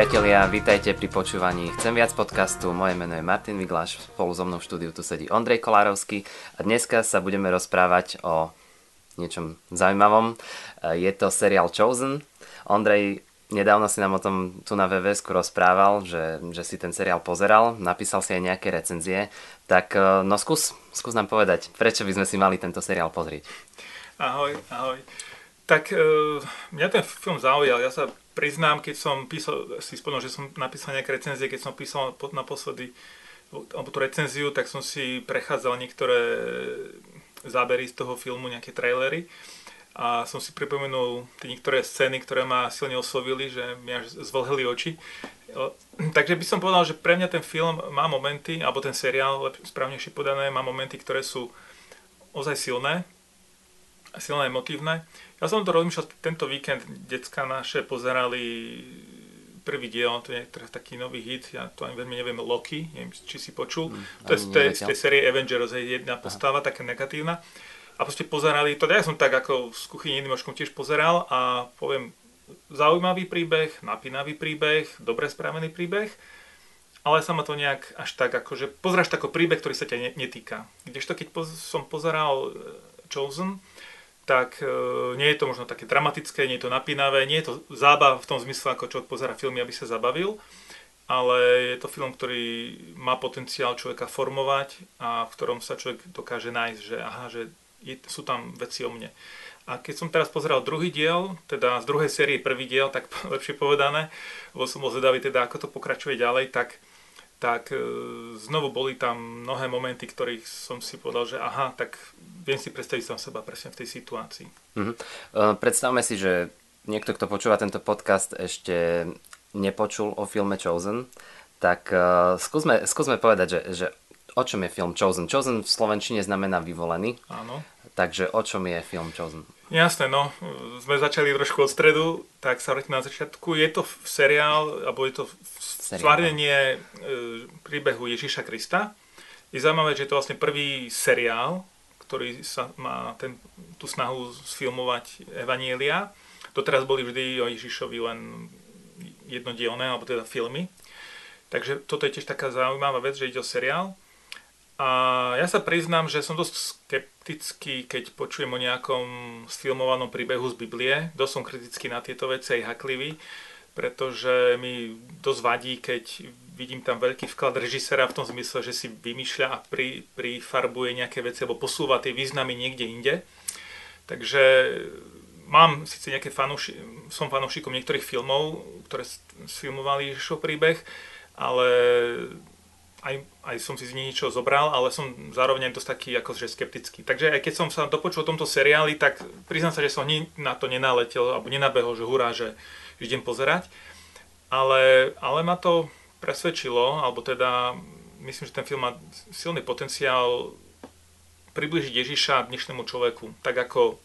priatelia, vítajte pri počúvaní Chcem viac podcastu. Moje meno je Martin Vigláš, spolu so mnou v štúdiu tu sedí Ondrej Kolárovský a dneska sa budeme rozprávať o niečom zaujímavom. Je to seriál Chosen. Ondrej, nedávno si nám o tom tu na vvs rozprával, že, že si ten seriál pozeral, napísal si aj nejaké recenzie. Tak no skús, skús nám povedať, prečo by sme si mali tento seriál pozrieť. Ahoj, ahoj. Tak uh, mňa ten film zaujal. Ja sa priznám, keď som písal, si spomenul, že som napísal nejaké recenzie, keď som písal naposledy alebo tú recenziu, tak som si prechádzal niektoré zábery z toho filmu, nejaké trailery a som si pripomenul tie niektoré scény, ktoré ma silne oslovili, že mi až zvlhli oči. Takže by som povedal, že pre mňa ten film má momenty, alebo ten seriál, správnejšie podané, má momenty, ktoré sú ozaj silné, silné emotívne ja som to rozmýšľal tento víkend, decka naše pozerali prvý diel, to je teraz taký nový hit, ja to ani veľmi neviem, Loki, neviem, či si počul. Mm, to je z tej, série Avengers, je jedna postava, Aha. taká negatívna. A proste pozerali to, ja som tak ako z kuchyni jedným očkom tiež pozeral a poviem, zaujímavý príbeh, napínavý príbeh, dobre spravený príbeh, ale sa ma to nejak až tak akože, pozráš tako príbeh, ktorý sa ťa netýka. Kdežto keď poz, som pozeral eh, Chosen, tak e, nie je to možno také dramatické, nie je to napínavé, nie je to zábav v tom zmysle, ako človek pozera filmy, aby sa zabavil, ale je to film, ktorý má potenciál človeka formovať a v ktorom sa človek dokáže nájsť, že aha, že je, sú tam veci o mne. A keď som teraz pozeral druhý diel, teda z druhej série prvý diel, tak lepšie povedané, lebo som bol zvedavý teda, ako to pokračuje ďalej, tak tak e, znovu boli tam mnohé momenty, ktorých som si povedal, že aha, tak viem si predstaviť som seba presne v tej situácii. Mm-hmm. Predstavme si, že niekto, kto počúva tento podcast, ešte nepočul o filme Chosen, tak uh, skúsme, skúsme povedať, že, že o čom je film Chosen. Chosen v Slovenčine znamená vyvolený. Áno. Takže o čom je film Chosen? Jasné, no. Sme začali trošku od stredu, tak sa vrátime na začiatku. Je to seriál, alebo je to stvárnenie e, príbehu Ježíša Krista. Je zaujímavé, že je to vlastne prvý seriál, ktorý sa má ten, tú snahu sfilmovať Evanielia. Doteraz boli vždy o Ježišovi len jednodielne, alebo teda filmy. Takže toto je tiež taká zaujímavá vec, že ide o seriál. A ja sa priznám, že som dosť skeptický, keď počujem o nejakom sfilmovanom príbehu z Biblie. Dosť som kritický na tieto veci, aj haklivý pretože mi dosť vadí, keď vidím tam veľký vklad režisera v tom zmysle, že si vymýšľa a pri, prifarbuje nejaké veci alebo posúva tie významy niekde inde. Takže mám síce nejaké fanúši, som fanúšikom niektorých filmov, ktoré sfilmovali Ježišov príbeh, ale aj, aj som si z niečo zobral, ale som zároveň dosť taký akože skeptický. Takže aj keď som sa dopočul o tomto seriáli, tak priznám sa, že som na to nenaletel, alebo nenabehol, že hurá, že idem pozerať. Ale, ale ma to presvedčilo, alebo teda myslím, že ten film má silný potenciál približiť Ježiša dnešnému človeku, tak ako,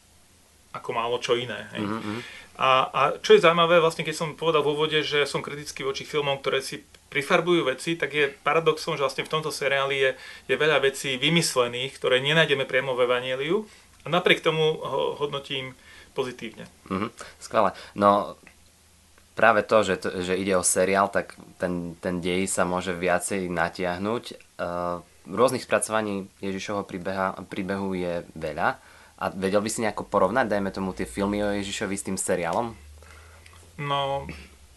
ako málo čo iné. Hej. Mm-hmm. A, a čo je zaujímavé, vlastne keď som povedal v úvode, že som kritický voči filmom, ktoré si prifarbujú veci, tak je paradoxom, že vlastne v tomto seriáli je, je veľa vecí vymyslených, ktoré nenájdeme priamo v Evangeliu a napriek tomu ho hodnotím pozitívne. Mm-hmm. Skvelé. No práve to, že, to, že ide o seriál, tak ten, ten dej sa môže viacej natiahnuť. Uh, rôznych spracovaní Ježišovho príbeha, príbehu je veľa. A vedel by si nejako porovnať, dajme tomu, tie filmy o Ježišovi s tým seriálom? No,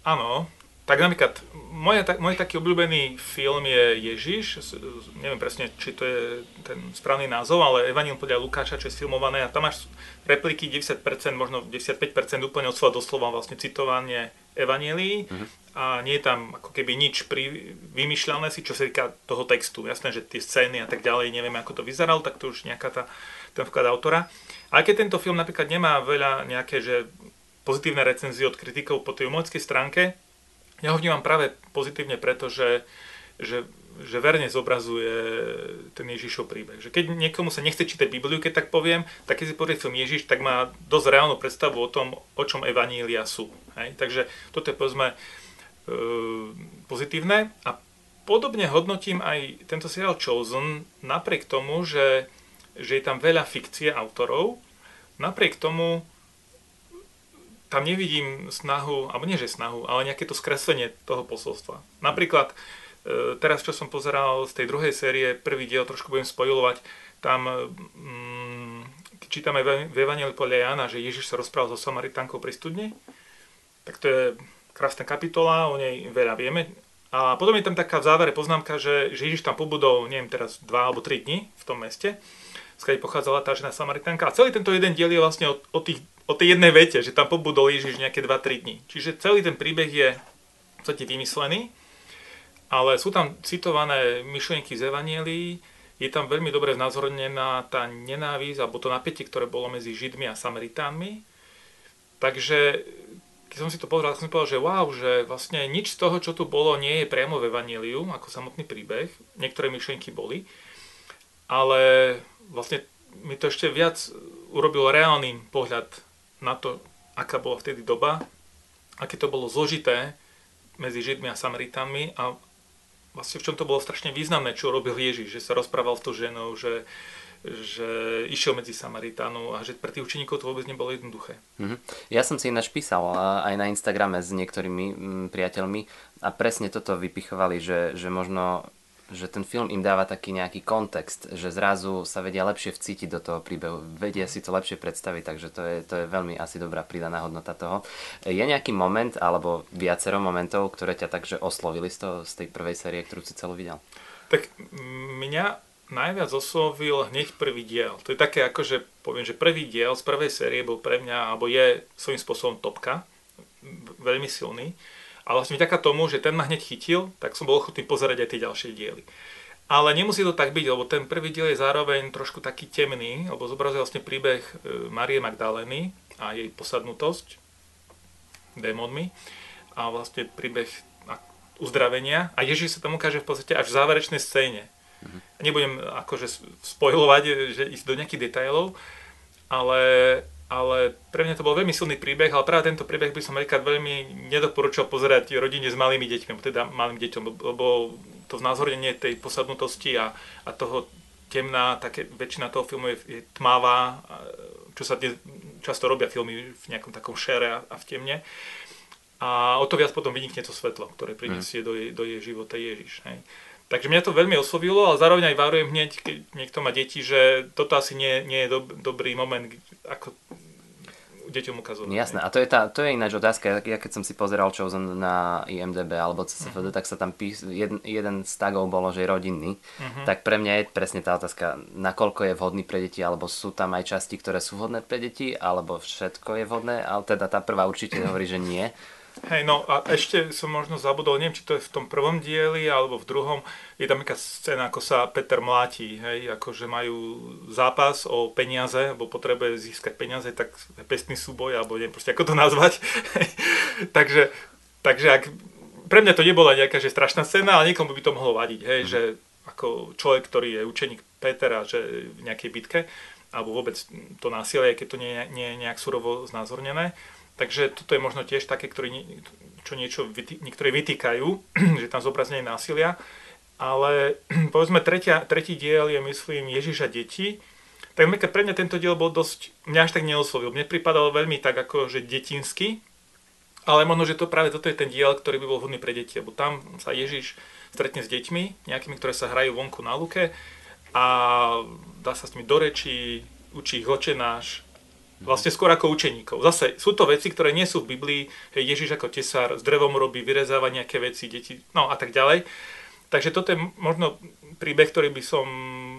áno. Tak napríklad, môj, tak, môj taký obľúbený film je Ježiš, neviem presne, či to je ten správny názov, ale Evangelium podľa Lukáša, čo je filmované a tam máš repliky 90%, možno 95% úplne od slova doslova vlastne citovanie Evangelií uh-huh. a nie je tam ako keby nič pri, vymýšľané si, čo sa týka toho textu. Jasné, že tie scény a tak ďalej, neviem ako to vyzeralo, tak to už nejaká tá, ten vklad autora. Aj keď tento film napríklad nemá veľa nejaké, že pozitívne recenzie od kritikov po tej umeleckej stránke, ja ho vnímam práve pozitívne, pretože že, že verne zobrazuje ten Ježišov príbeh. Že keď niekomu sa nechce čítať Bibliu, keď tak poviem, tak keď si povie film Ježiš, tak má dosť reálnu predstavu o tom, o čom evanília sú. Hej? Takže toto je povedzme e, pozitívne. A podobne hodnotím aj tento seriál Chosen, napriek tomu, že, že je tam veľa fikcie autorov, napriek tomu tam nevidím snahu, alebo nie že snahu, ale nejaké to skreslenie toho posolstva. Napríklad, e, teraz čo som pozeral z tej druhej série, prvý diel, trošku budem spojovať, tam mm, čítame v Evangeliu podľa Jana, že Ježiš sa rozprával so Samaritánkou pri studni, tak to je krásna kapitola, o nej veľa vieme. A potom je tam taká v závere poznámka, že, že Ježiš tam pobudol, neviem teraz, dva alebo tri dní v tom meste, skade pochádzala tá žena Samaritánka. A celý tento jeden diel je vlastne o, o tých o tej jednej vete, že tam pobudol Ježiš nejaké 2-3 dní. Čiže celý ten príbeh je v podstate vymyslený, ale sú tam citované myšlienky z Evanielii, je tam veľmi dobre znázornená tá nenávisť alebo to napätie, ktoré bolo medzi Židmi a Samaritánmi. Takže keď som si to pozrel, som si povedal, že wow, že vlastne nič z toho, čo tu bolo, nie je priamo v Evangeliu, ako samotný príbeh. Niektoré myšlienky boli, ale vlastne mi to ešte viac urobil reálny pohľad na to, aká bola vtedy doba, aké to bolo zložité medzi Židmi a Samaritánmi a vlastne v čom to bolo strašne významné, čo robil Ježiš, že sa rozprával s tou ženou, že, že išiel medzi Samaritánov a že pre tých učeníkov to vôbec nebolo jednoduché. Mm-hmm. Ja som si ináč písal aj na Instagrame s niektorými mm, priateľmi a presne toto vypichovali, že, že možno že ten film im dáva taký nejaký kontext, že zrazu sa vedia lepšie vcítiť do toho príbehu, vedia si to lepšie predstaviť, takže to je, to je veľmi asi dobrá pridaná hodnota toho. Je nejaký moment, alebo viacero momentov, ktoré ťa takže oslovili z, toho, z tej prvej série, ktorú si celú videl? Tak mňa najviac oslovil hneď prvý diel. To je také ako, že poviem, že prvý diel z prvej série bol pre mňa, alebo je svojím spôsobom topka, veľmi silný a vlastne vďaka tomu, že ten ma hneď chytil, tak som bol ochotný pozerať aj tie ďalšie diely. Ale nemusí to tak byť, lebo ten prvý diel je zároveň trošku taký temný, lebo zobrazuje vlastne príbeh e, Marie Magdaleny a jej posadnutosť démonmi a vlastne príbeh uzdravenia a Ježiš sa tam ukáže v podstate až v záverečnej scéne. Mm-hmm. Nebudem akože spojovať, že ísť do nejakých detailov, ale ale pre mňa to bol veľmi silný príbeh, ale práve tento príbeh by som napríklad veľmi nedoporučal pozerať rodine s malými deťmi, teda malým deťom, lebo to znázornenie tej posadnutosti a, a toho temná, také, väčšina toho filmu je, je tmavá, čo sa dnes často robia filmy v nejakom takom šere a, a v temne. A o to viac potom vynikne to svetlo, ktoré prinesie mm. do, jej, do jej života Ježiš. Hej. Takže mňa to veľmi oslovilo, ale zároveň aj varujem hneď, keď niekto má deti, že toto asi nie, nie je do, dobrý moment, ako deťom ukazovať. Jasné, a to je, tá, to je ináč otázka. Ja keď som si pozeral Chosen na IMDB alebo CSFD, uh-huh. tak sa tam pís, jeden, jeden z tagov bolo, že je rodinný. Uh-huh. Tak pre mňa je presne tá otázka, nakoľko je vhodný pre deti, alebo sú tam aj časti, ktoré sú vhodné pre deti, alebo všetko je vhodné, ale teda tá prvá určite hovorí, že nie. Hej, no a ešte som možno zabudol, neviem, či to je v tom prvom dieli alebo v druhom, je tam nejaká scéna, ako sa Peter mláti, hej, ako že majú zápas o peniaze, alebo potrebuje získať peniaze, tak pestný súboj, alebo neviem proste, ako to nazvať. takže, takže ak, pre mňa to nebola nejaká že strašná scéna, ale niekomu by to mohlo vadiť, hej, mm. že ako človek, ktorý je učeník Petera, že v nejakej bitke, alebo vôbec to násilie, keď to nie, nie je nejak surovo znázornené, Takže toto je možno tiež také, ktorý, čo niečo vytý, niektorí vytýkajú, že tam zobrazenie násilia. Ale povedzme, tretia, tretí diel je, myslím, Ježiša deti. Tak pre mňa tento diel bol dosť, mňa až tak neoslovil. Mne pripadal veľmi tak ako, že detinský, ale možno, že to práve toto je ten diel, ktorý by bol vhodný pre deti, lebo tam sa Ježiš stretne s deťmi, nejakými, ktoré sa hrajú vonku na luke a dá sa s nimi do rečí, učí ich očenáš, Vlastne skôr ako učeníkov. Zase sú to veci, ktoré nie sú v Biblii. Ježiš ako tesár s drevom robí, vyrezáva nejaké veci, deti, no a tak ďalej. Takže toto je možno príbeh, ktorý by, som,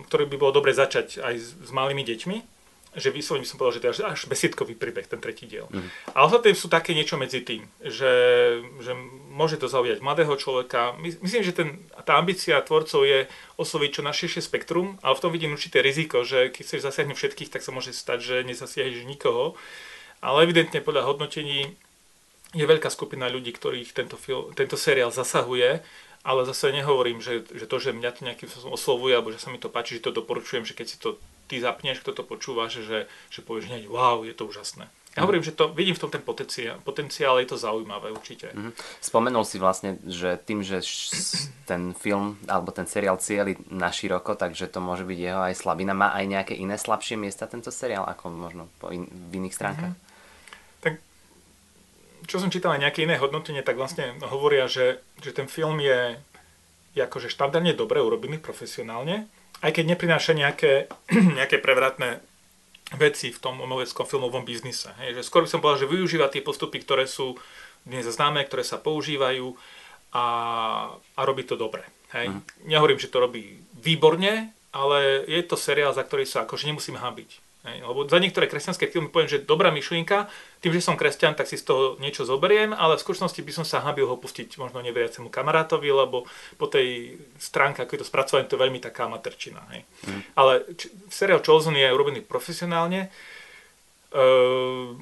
ktorý by bolo dobre začať aj s, s malými deťmi že vyslovene som povedal, že to je až, až besiedkový príbeh, ten tretí diel. Mm. A ostatné sú také niečo medzi tým, že, že môže to zaujať mladého človeka. My, myslím, že ten, tá ambícia tvorcov je osloviť čo najširšie spektrum, ale v tom vidím určité riziko, že keď chceš zasiahnuť všetkých, tak sa môže stať, že nezasiahneš nikoho. Ale evidentne podľa hodnotení je veľká skupina ľudí, ktorých tento, film, tento seriál zasahuje ale zase nehovorím, že, že to, že mňa to nejakým spôsobom oslovuje, alebo že sa mi to páči, že to doporučujem, že keď si to ty zapneš, kto to počúva, že, že povieš hneď, wow, je to úžasné. Ja hovorím, že to, vidím v tom ten potenciál, potenciál je to zaujímavé určite. Mm-hmm. Spomenul si vlastne, že tým, že ten film alebo ten seriál cieli na široko, takže to môže byť jeho aj slabina. Má aj nejaké iné slabšie miesta tento seriál, ako možno po in, v iných stránkach? Mm-hmm. Tak čo som čítal aj nejaké iné hodnotenie, tak vlastne hovoria, že, že ten film je, je akože štandardne dobre urobený profesionálne, aj keď neprináša nejaké, nejaké prevratné veci v tom umeleckom filmovom biznise. Hej, že skôr by som povedal, že využíva tie postupy, ktoré sú dnes známe, ktoré sa používajú a, a robí to dobre. Hej. Mm. Nehovorím, že to robí výborne, ale je to seriál, za ktorý sa akože nemusím hábiť. Hej, lebo za niektoré kresťanské filmy poviem, že dobrá myšlienka, tým, že som kresťan, tak si z toho niečo zoberiem, ale v skutočnosti by som sa habil ho pustiť možno neveriacemu kamarátovi, lebo po tej stránke, ako je to spracované, to je veľmi taká materčina. Hej. Mm. Ale či, seriál Chosen je urobený profesionálne. Uh,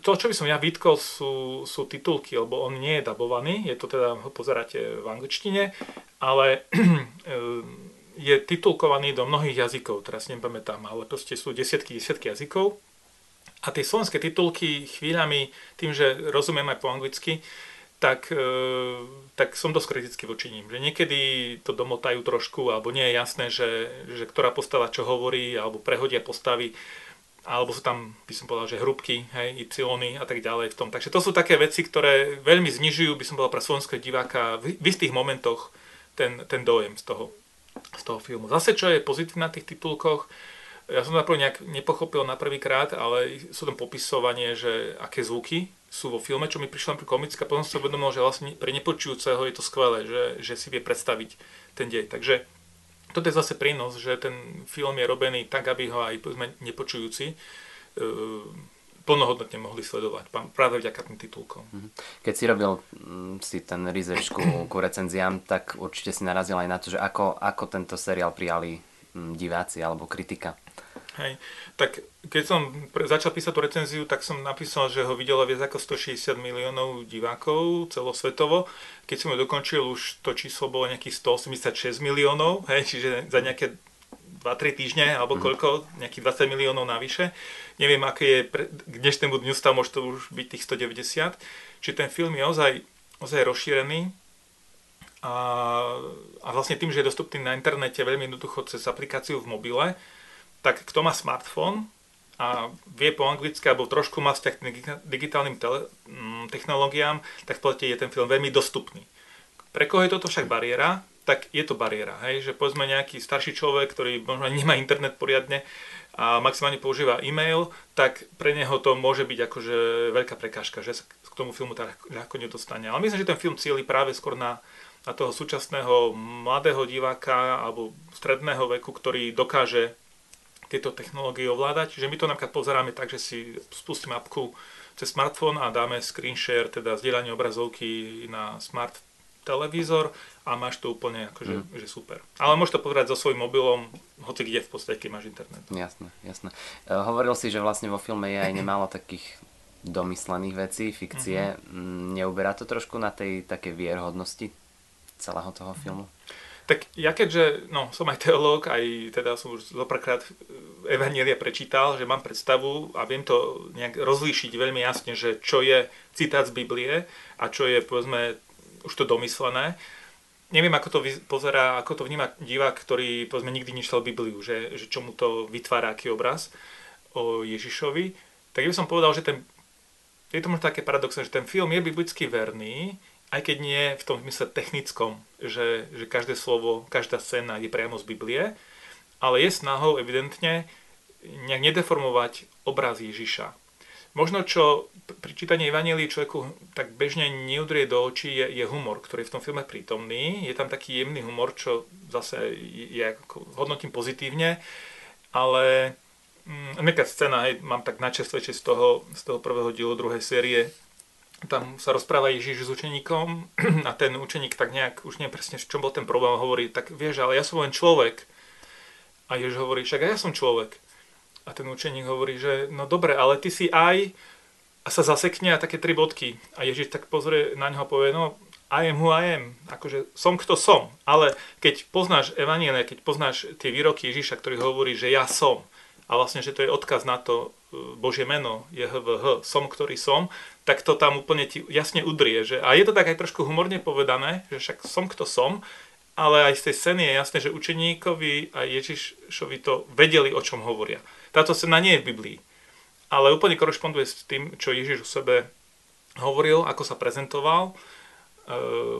to, čo by som ja vytkol, sú, sú titulky, lebo on nie je dabovaný, je to teda, ho pozeráte v angličtine, ale uh, je titulkovaný do mnohých jazykov, teraz nepamätám, ale proste sú desiatky, desiatky jazykov. A tie slovenské titulky chvíľami, tým, že rozumiem aj po anglicky, tak, e, tak som dosť kritický voči ním. Že niekedy to domotajú trošku, alebo nie je jasné, že, že ktorá postava čo hovorí, alebo prehodia postavy, alebo sú tam, by som povedal, že hrubky, hej, y a tak ďalej v tom. Takže to sú také veci, ktoré veľmi znižujú, by som povedal, pre slovenského diváka v, v istých momentoch ten, ten dojem z toho z toho filmu. Zase, čo je pozitívne na tých titulkoch, ja som to nejak nepochopil na prvý krát, ale sú tam popisovanie, že aké zvuky sú vo filme, čo mi prišlo napríklad komické, potom som sa uvedomil, že vlastne pre nepočujúceho je to skvelé, že, že si vie predstaviť ten dej. Takže toto je zase prínos, že ten film je robený tak, aby ho aj nepočujúci plnohodnotne mohli sledovať práve vďaka tým titulkom. Mhm. Keď si robil mm, si ten research ku, ku recenziám, tak určite si narazil aj na to, že ako, ako tento seriál prijali mm, diváci alebo kritika. Hej, tak keď som začal písať tú recenziu, tak som napísal, že ho videlo viac ako 160 miliónov divákov celosvetovo. Keď som ho dokončil, už to číslo bolo nejakých 186 miliónov, hej, čiže za nejaké 2-3 týždne, alebo mhm. koľko, nejakých 20 miliónov navyše. Neviem, aké je pre, k dnešnému dňu stav, môže to už byť tých 190. Čiže ten film je ozaj, ozaj rozšírený a, a vlastne tým, že je dostupný na internete veľmi jednoducho cez aplikáciu v mobile, tak kto má smartfón a vie po anglicky alebo trošku má vzťah k digitálnym tele, mm, technológiám, tak v je ten film veľmi dostupný. Pre koho je toto však bariéra? Tak je to bariéra. Hej? Že povedzme nejaký starší človek, ktorý možno nemá internet poriadne a maximálne používa e-mail, tak pre neho to môže byť akože veľká prekážka, že sa k tomu filmu tak ľahko nedostane. Ale myslím, že ten film cíli práve skôr na, na toho súčasného mladého diváka alebo stredného veku, ktorý dokáže tieto technológie ovládať. Čiže my to napríklad pozeráme tak, že si spustíme apku cez smartfón a dáme screen share, teda zdieľanie obrazovky na smart televízor a máš to úplne akože, mm. že super. Ale môžeš to pozerať so svojím mobilom, hoci kde v podstate, keď máš internet. Jasné, jasné. Uh, hovoril si, že vlastne vo filme je aj nemálo takých domyslených vecí, fikcie. Mm-hmm. Neuberá to trošku na tej také vierhodnosti celého toho filmu? Tak ja keďže no, som aj teológ, aj teda som už zoprkrát Evanielia prečítal, že mám predstavu a viem to nejak rozlíšiť veľmi jasne, že čo je citát z Biblie a čo je povedzme už to domyslené. Neviem, ako to pozerá, ako to vníma divák, ktorý povedzme nikdy nečítal Bibliu, že, že čo mu to vytvára, aký obraz o Ježišovi. Tak ja by som povedal, že ten, je to možno také paradoxné, že ten film je biblicky verný, aj keď nie v tom mysle technickom, že, že každé slovo, každá scéna je priamo z Biblie, ale je snahou evidentne nejak nedeformovať obraz Ježiša Možno čo pri čítaní Evangelii človeku tak bežne neudrie do očí je, je humor, ktorý je v tom filme prítomný. Je tam taký jemný humor, čo zase je hodnotím pozitívne, ale mm, napríklad scéna, hej, mám tak načerstvejšie z toho, z toho prvého dielu druhej série, tam sa rozpráva Ježiš s učeníkom a ten učeník tak nejak, už neviem presne, v čom bol ten problém, hovorí, tak vieš, ale ja som len človek. A Ježiš hovorí, však aj ja som človek. A ten učeník hovorí, že no dobre, ale ty si aj a sa zasekne a také tri bodky. A Ježiš tak pozrie na neho a povie, no I am who I am, akože som kto som. Ale keď poznáš Evaniene, keď poznáš tie výroky Ježiša, ktorý hovorí, že ja som, a vlastne, že to je odkaz na to e, Božie meno, JHVH, som, ktorý som, tak to tam úplne ti jasne udrie. Že, a je to tak aj trošku humorne povedané, že však som, kto som, ale aj z tej scény je jasné, že učeníkovi a Ježišovi to vedeli, o čom hovoria. Táto scéna nie je v Biblii, ale úplne korešponduje s tým, čo Ježiš o sebe hovoril, ako sa prezentoval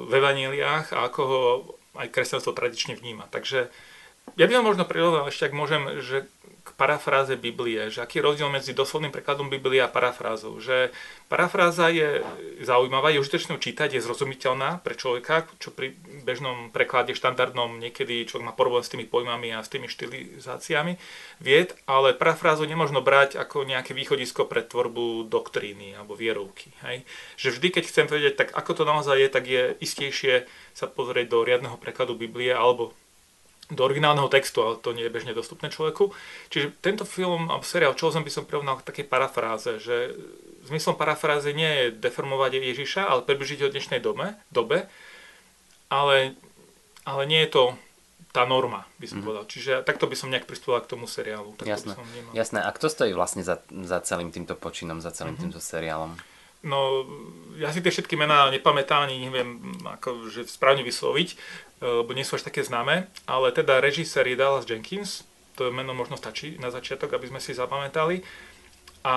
v evaníliách a ako ho aj kresťanstvo tradične vníma. Takže ja by som možno prirovnal ešte, ak môžem, že k parafráze Biblie, že aký je rozdiel medzi doslovným prekladom Biblie a parafrázou. Že parafráza je zaujímavá, je užitočnou čítať, je zrozumiteľná pre človeka, čo pri bežnom preklade štandardnom niekedy človek má problém s tými pojmami a s tými štilizáciami vied, ale parafrázu nemôžno brať ako nejaké východisko pre tvorbu doktríny alebo vierovky. Hej? Že vždy, keď chcem vedieť, tak ako to naozaj je, tak je istejšie sa pozrieť do riadneho prekladu Biblie alebo do originálneho textu, ale to nie je bežne dostupné človeku. Čiže tento film alebo seriál Chosen by som prirovnal k takej parafráze, že zmyslom parafráze nie je deformovať Ježiša, ale približiť ho dnešnej dobe, dobe ale, ale nie je to tá norma, by som mm-hmm. povedal. Čiže takto by som nejak pristupoval k tomu seriálu. Jasné. Jasné. A kto stojí vlastne za, za celým týmto počinom, za celým mm-hmm. týmto seriálom? No, ja si tie všetky mená nepamätám, ani neviem ako, že správne vysloviť, lebo nie sú až také známe, ale teda režisér je Dallas Jenkins, to meno možno stačí na začiatok, aby sme si zapamätali. A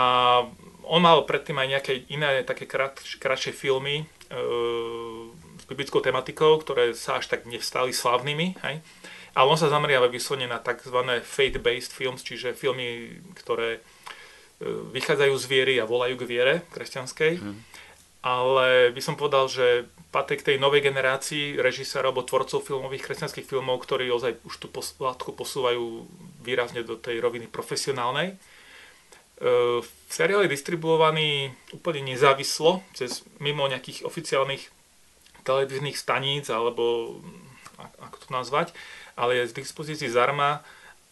on mal predtým aj nejaké iné také kratšie filmy e, s biblickou tematikou, ktoré sa až tak nevstali slavnými. Hej? Ale on sa zameriava vyslovene na tzv. faith-based films, čiže filmy, ktoré E, vychádzajú z viery a volajú k viere kresťanskej. Mm. Ale by som povedal, že patrí k tej novej generácii režisérov alebo tvorcov filmových kresťanských filmov, ktorí ozaj už tú látku posúvajú výrazne do tej roviny profesionálnej. E, seriál je distribuovaný úplne nezávislo, cez, mimo nejakých oficiálnych televíznych staníc, alebo ako to nazvať, ale je z dispozícii zarma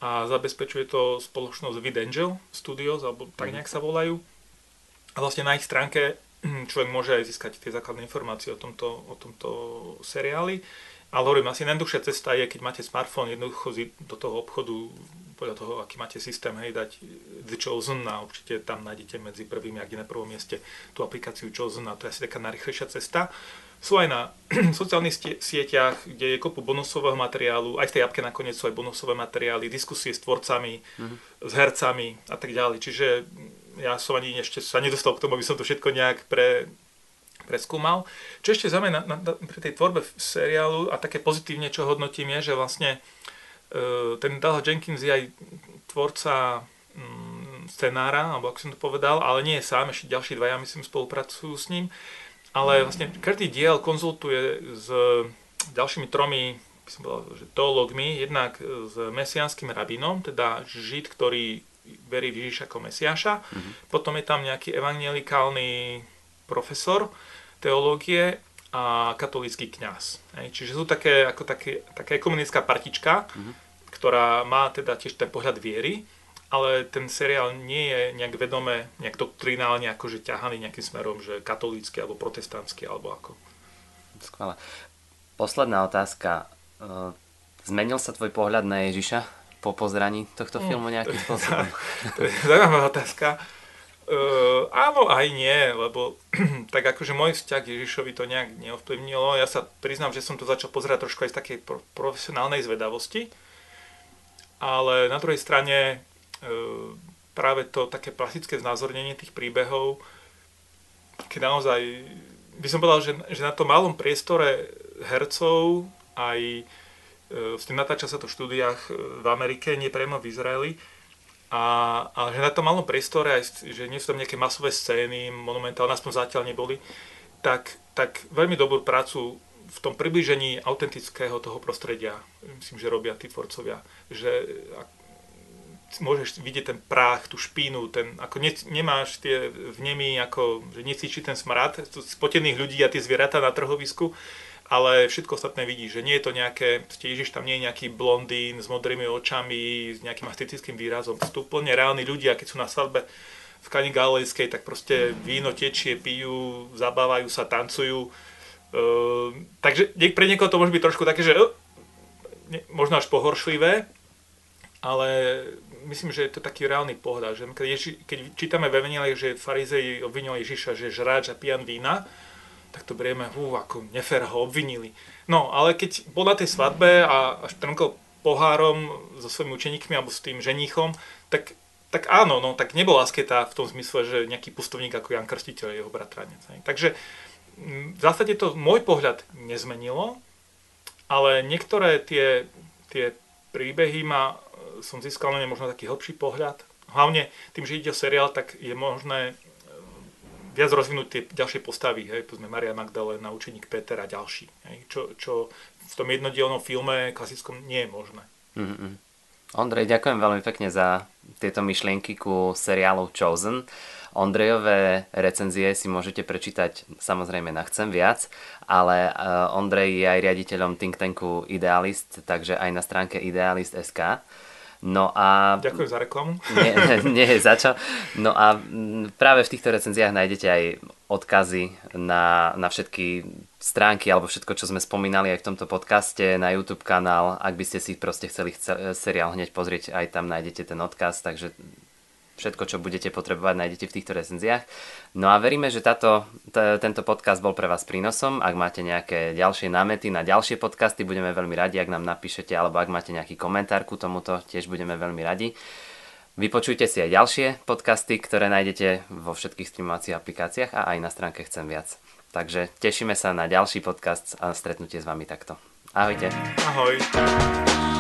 a zabezpečuje to spoločnosť Vidangel Studios, alebo tak mhm. nejak sa volajú. A vlastne na ich stránke človek môže aj získať tie základné informácie o tomto, o tomto seriáli. Ale hovorím, asi najjednoduchšia cesta je, keď máte smartfón, jednoducho do toho obchodu, podľa toho, aký máte systém, hej, dať The Chosen a určite tam nájdete medzi prvými, ak je na prvom mieste, tú aplikáciu Chosen a to je asi taká najrychlejšia cesta. Sú aj na sociálnych sieťach, kde je kopu bonusového materiálu, aj v tej apke nakoniec sú aj bonusové materiály, diskusie s tvorcami, mm-hmm. s hercami a tak ďalej. Čiže ja som ani ešte sa nedostal k tomu, aby som to všetko nejak pre, preskúmal. Čo ešte za mňa na, na, na, pri tej tvorbe seriálu a také pozitívne, čo hodnotím, je, že vlastne uh, ten Dalha Jenkins je aj tvorca um, scenára, alebo ako som to povedal, ale nie je sám, ešte ďalší dvaja, myslím, spolupracujú s ním. Ale vlastne každý diel konzultuje s ďalšími tromi by som povedal, že teológmi, jednak s mesianským rabinom, teda žid, ktorý verí v Ježiša ako Mesiáša. Mm-hmm. Potom je tam nejaký evangelikálny profesor teológie a katolícky kňaz. Čiže sú také, ako také, taká ekumenická partička, mm-hmm. ktorá má teda tiež ten pohľad viery ale ten seriál nie je nejak vedome, nejak doktrinálne akože ťahaný nejakým smerom, že katolícky alebo protestantský alebo ako. Skvelé. Posledná otázka. Zmenil sa tvoj pohľad na Ježiša po pozraní tohto mm. filmu nejakým spôsobom? To je zaujímavá otázka. Uh, áno, aj nie, lebo tak akože môj vzťah k Ježišovi to nejak neovplyvnilo. Ja sa priznám, že som to začal pozerať trošku aj z takej profesionálnej zvedavosti, ale na druhej strane E, práve to také plastické znázornenie tých príbehov, keď naozaj, by som povedal, že, že na tom malom priestore hercov aj e, s tým natáča sa to v štúdiách e, v Amerike, nie priamo v Izraeli, a, a že na tom malom priestore, aj, že nie sú tam nejaké masové scény, monumentálne, aspoň zatiaľ neboli, tak, tak veľmi dobrú prácu v tom približení autentického toho prostredia, myslím, že robia tí tvorcovia. Že môžeš vidieť ten prach, tú špínu, ten, ako ne, nemáš tie vnemy, ako, že necíči ten smrad spotených ľudí a tie zvieratá na trhovisku, ale všetko ostatné vidíš, že nie je to nejaké, Ježiš tam nie je nejaký blondín s modrými očami, s nejakým astetickým výrazom, sú to úplne reálni ľudia, keď sú na svadbe v Kani Galilejskej, tak proste víno tečie, pijú, zabávajú sa, tancujú. Uh, takže pre niekoho to môže byť trošku také, že uh, ne, možno až pohoršlivé, ale myslím, že je to taký reálny pohľad, že keď, Ježi, keď čítame ve Evangelii, že farizei obvinili Ježiša, že žráč a pijan vína, tak to berieme, hú, ako nefér ho obvinili. No, ale keď bol na tej svadbe a až trnkol pohárom so svojimi učeníkmi alebo s tým ženíchom, tak tak áno, no tak nebol asketa v tom zmysle, že nejaký pustovník ako Jan Krstiteľ je jeho bratranec. Takže v zásade to môj pohľad nezmenilo, ale niektoré tie, tie príbehy ma, e, som získal na ne možno taký hlbší pohľad. Hlavne tým, že ide o seriál, tak je možné viac rozvinúť tie ďalšie postavy, hej, povedzme Maria Magdalena, učeník Peter a ďalší, hej, čo, čo v tom jednodielnom filme klasickom nie je možné. Mm-hmm. Ondrej, ďakujem veľmi pekne za tieto myšlienky ku seriálu Chosen. Ondrejové recenzie si môžete prečítať samozrejme na Chcem viac, ale eh, Ondrej je aj riaditeľom think tanku Idealist, takže aj na stránke idealist.sk. No a... Ďakujem za reklamu. Nie, nie za čo. No a práve v týchto recenziách nájdete aj odkazy na, na všetky stránky alebo všetko, čo sme spomínali aj v tomto podcaste, na YouTube kanál. Ak by ste si proste chceli seriál hneď pozrieť, aj tam nájdete ten odkaz, takže všetko, čo budete potrebovať, nájdete v týchto recenziách. No a veríme, že táto, t- tento podcast bol pre vás prínosom. Ak máte nejaké ďalšie námety na ďalšie podcasty, budeme veľmi radi, ak nám napíšete, alebo ak máte nejaký komentár ku tomuto, tiež budeme veľmi radi. Vypočujte si aj ďalšie podcasty, ktoré nájdete vo všetkých streamovacích aplikáciách a aj na stránke Chcem viac. Takže tešíme sa na ďalší podcast a stretnutie s vami takto. Ahojte. Ahoj.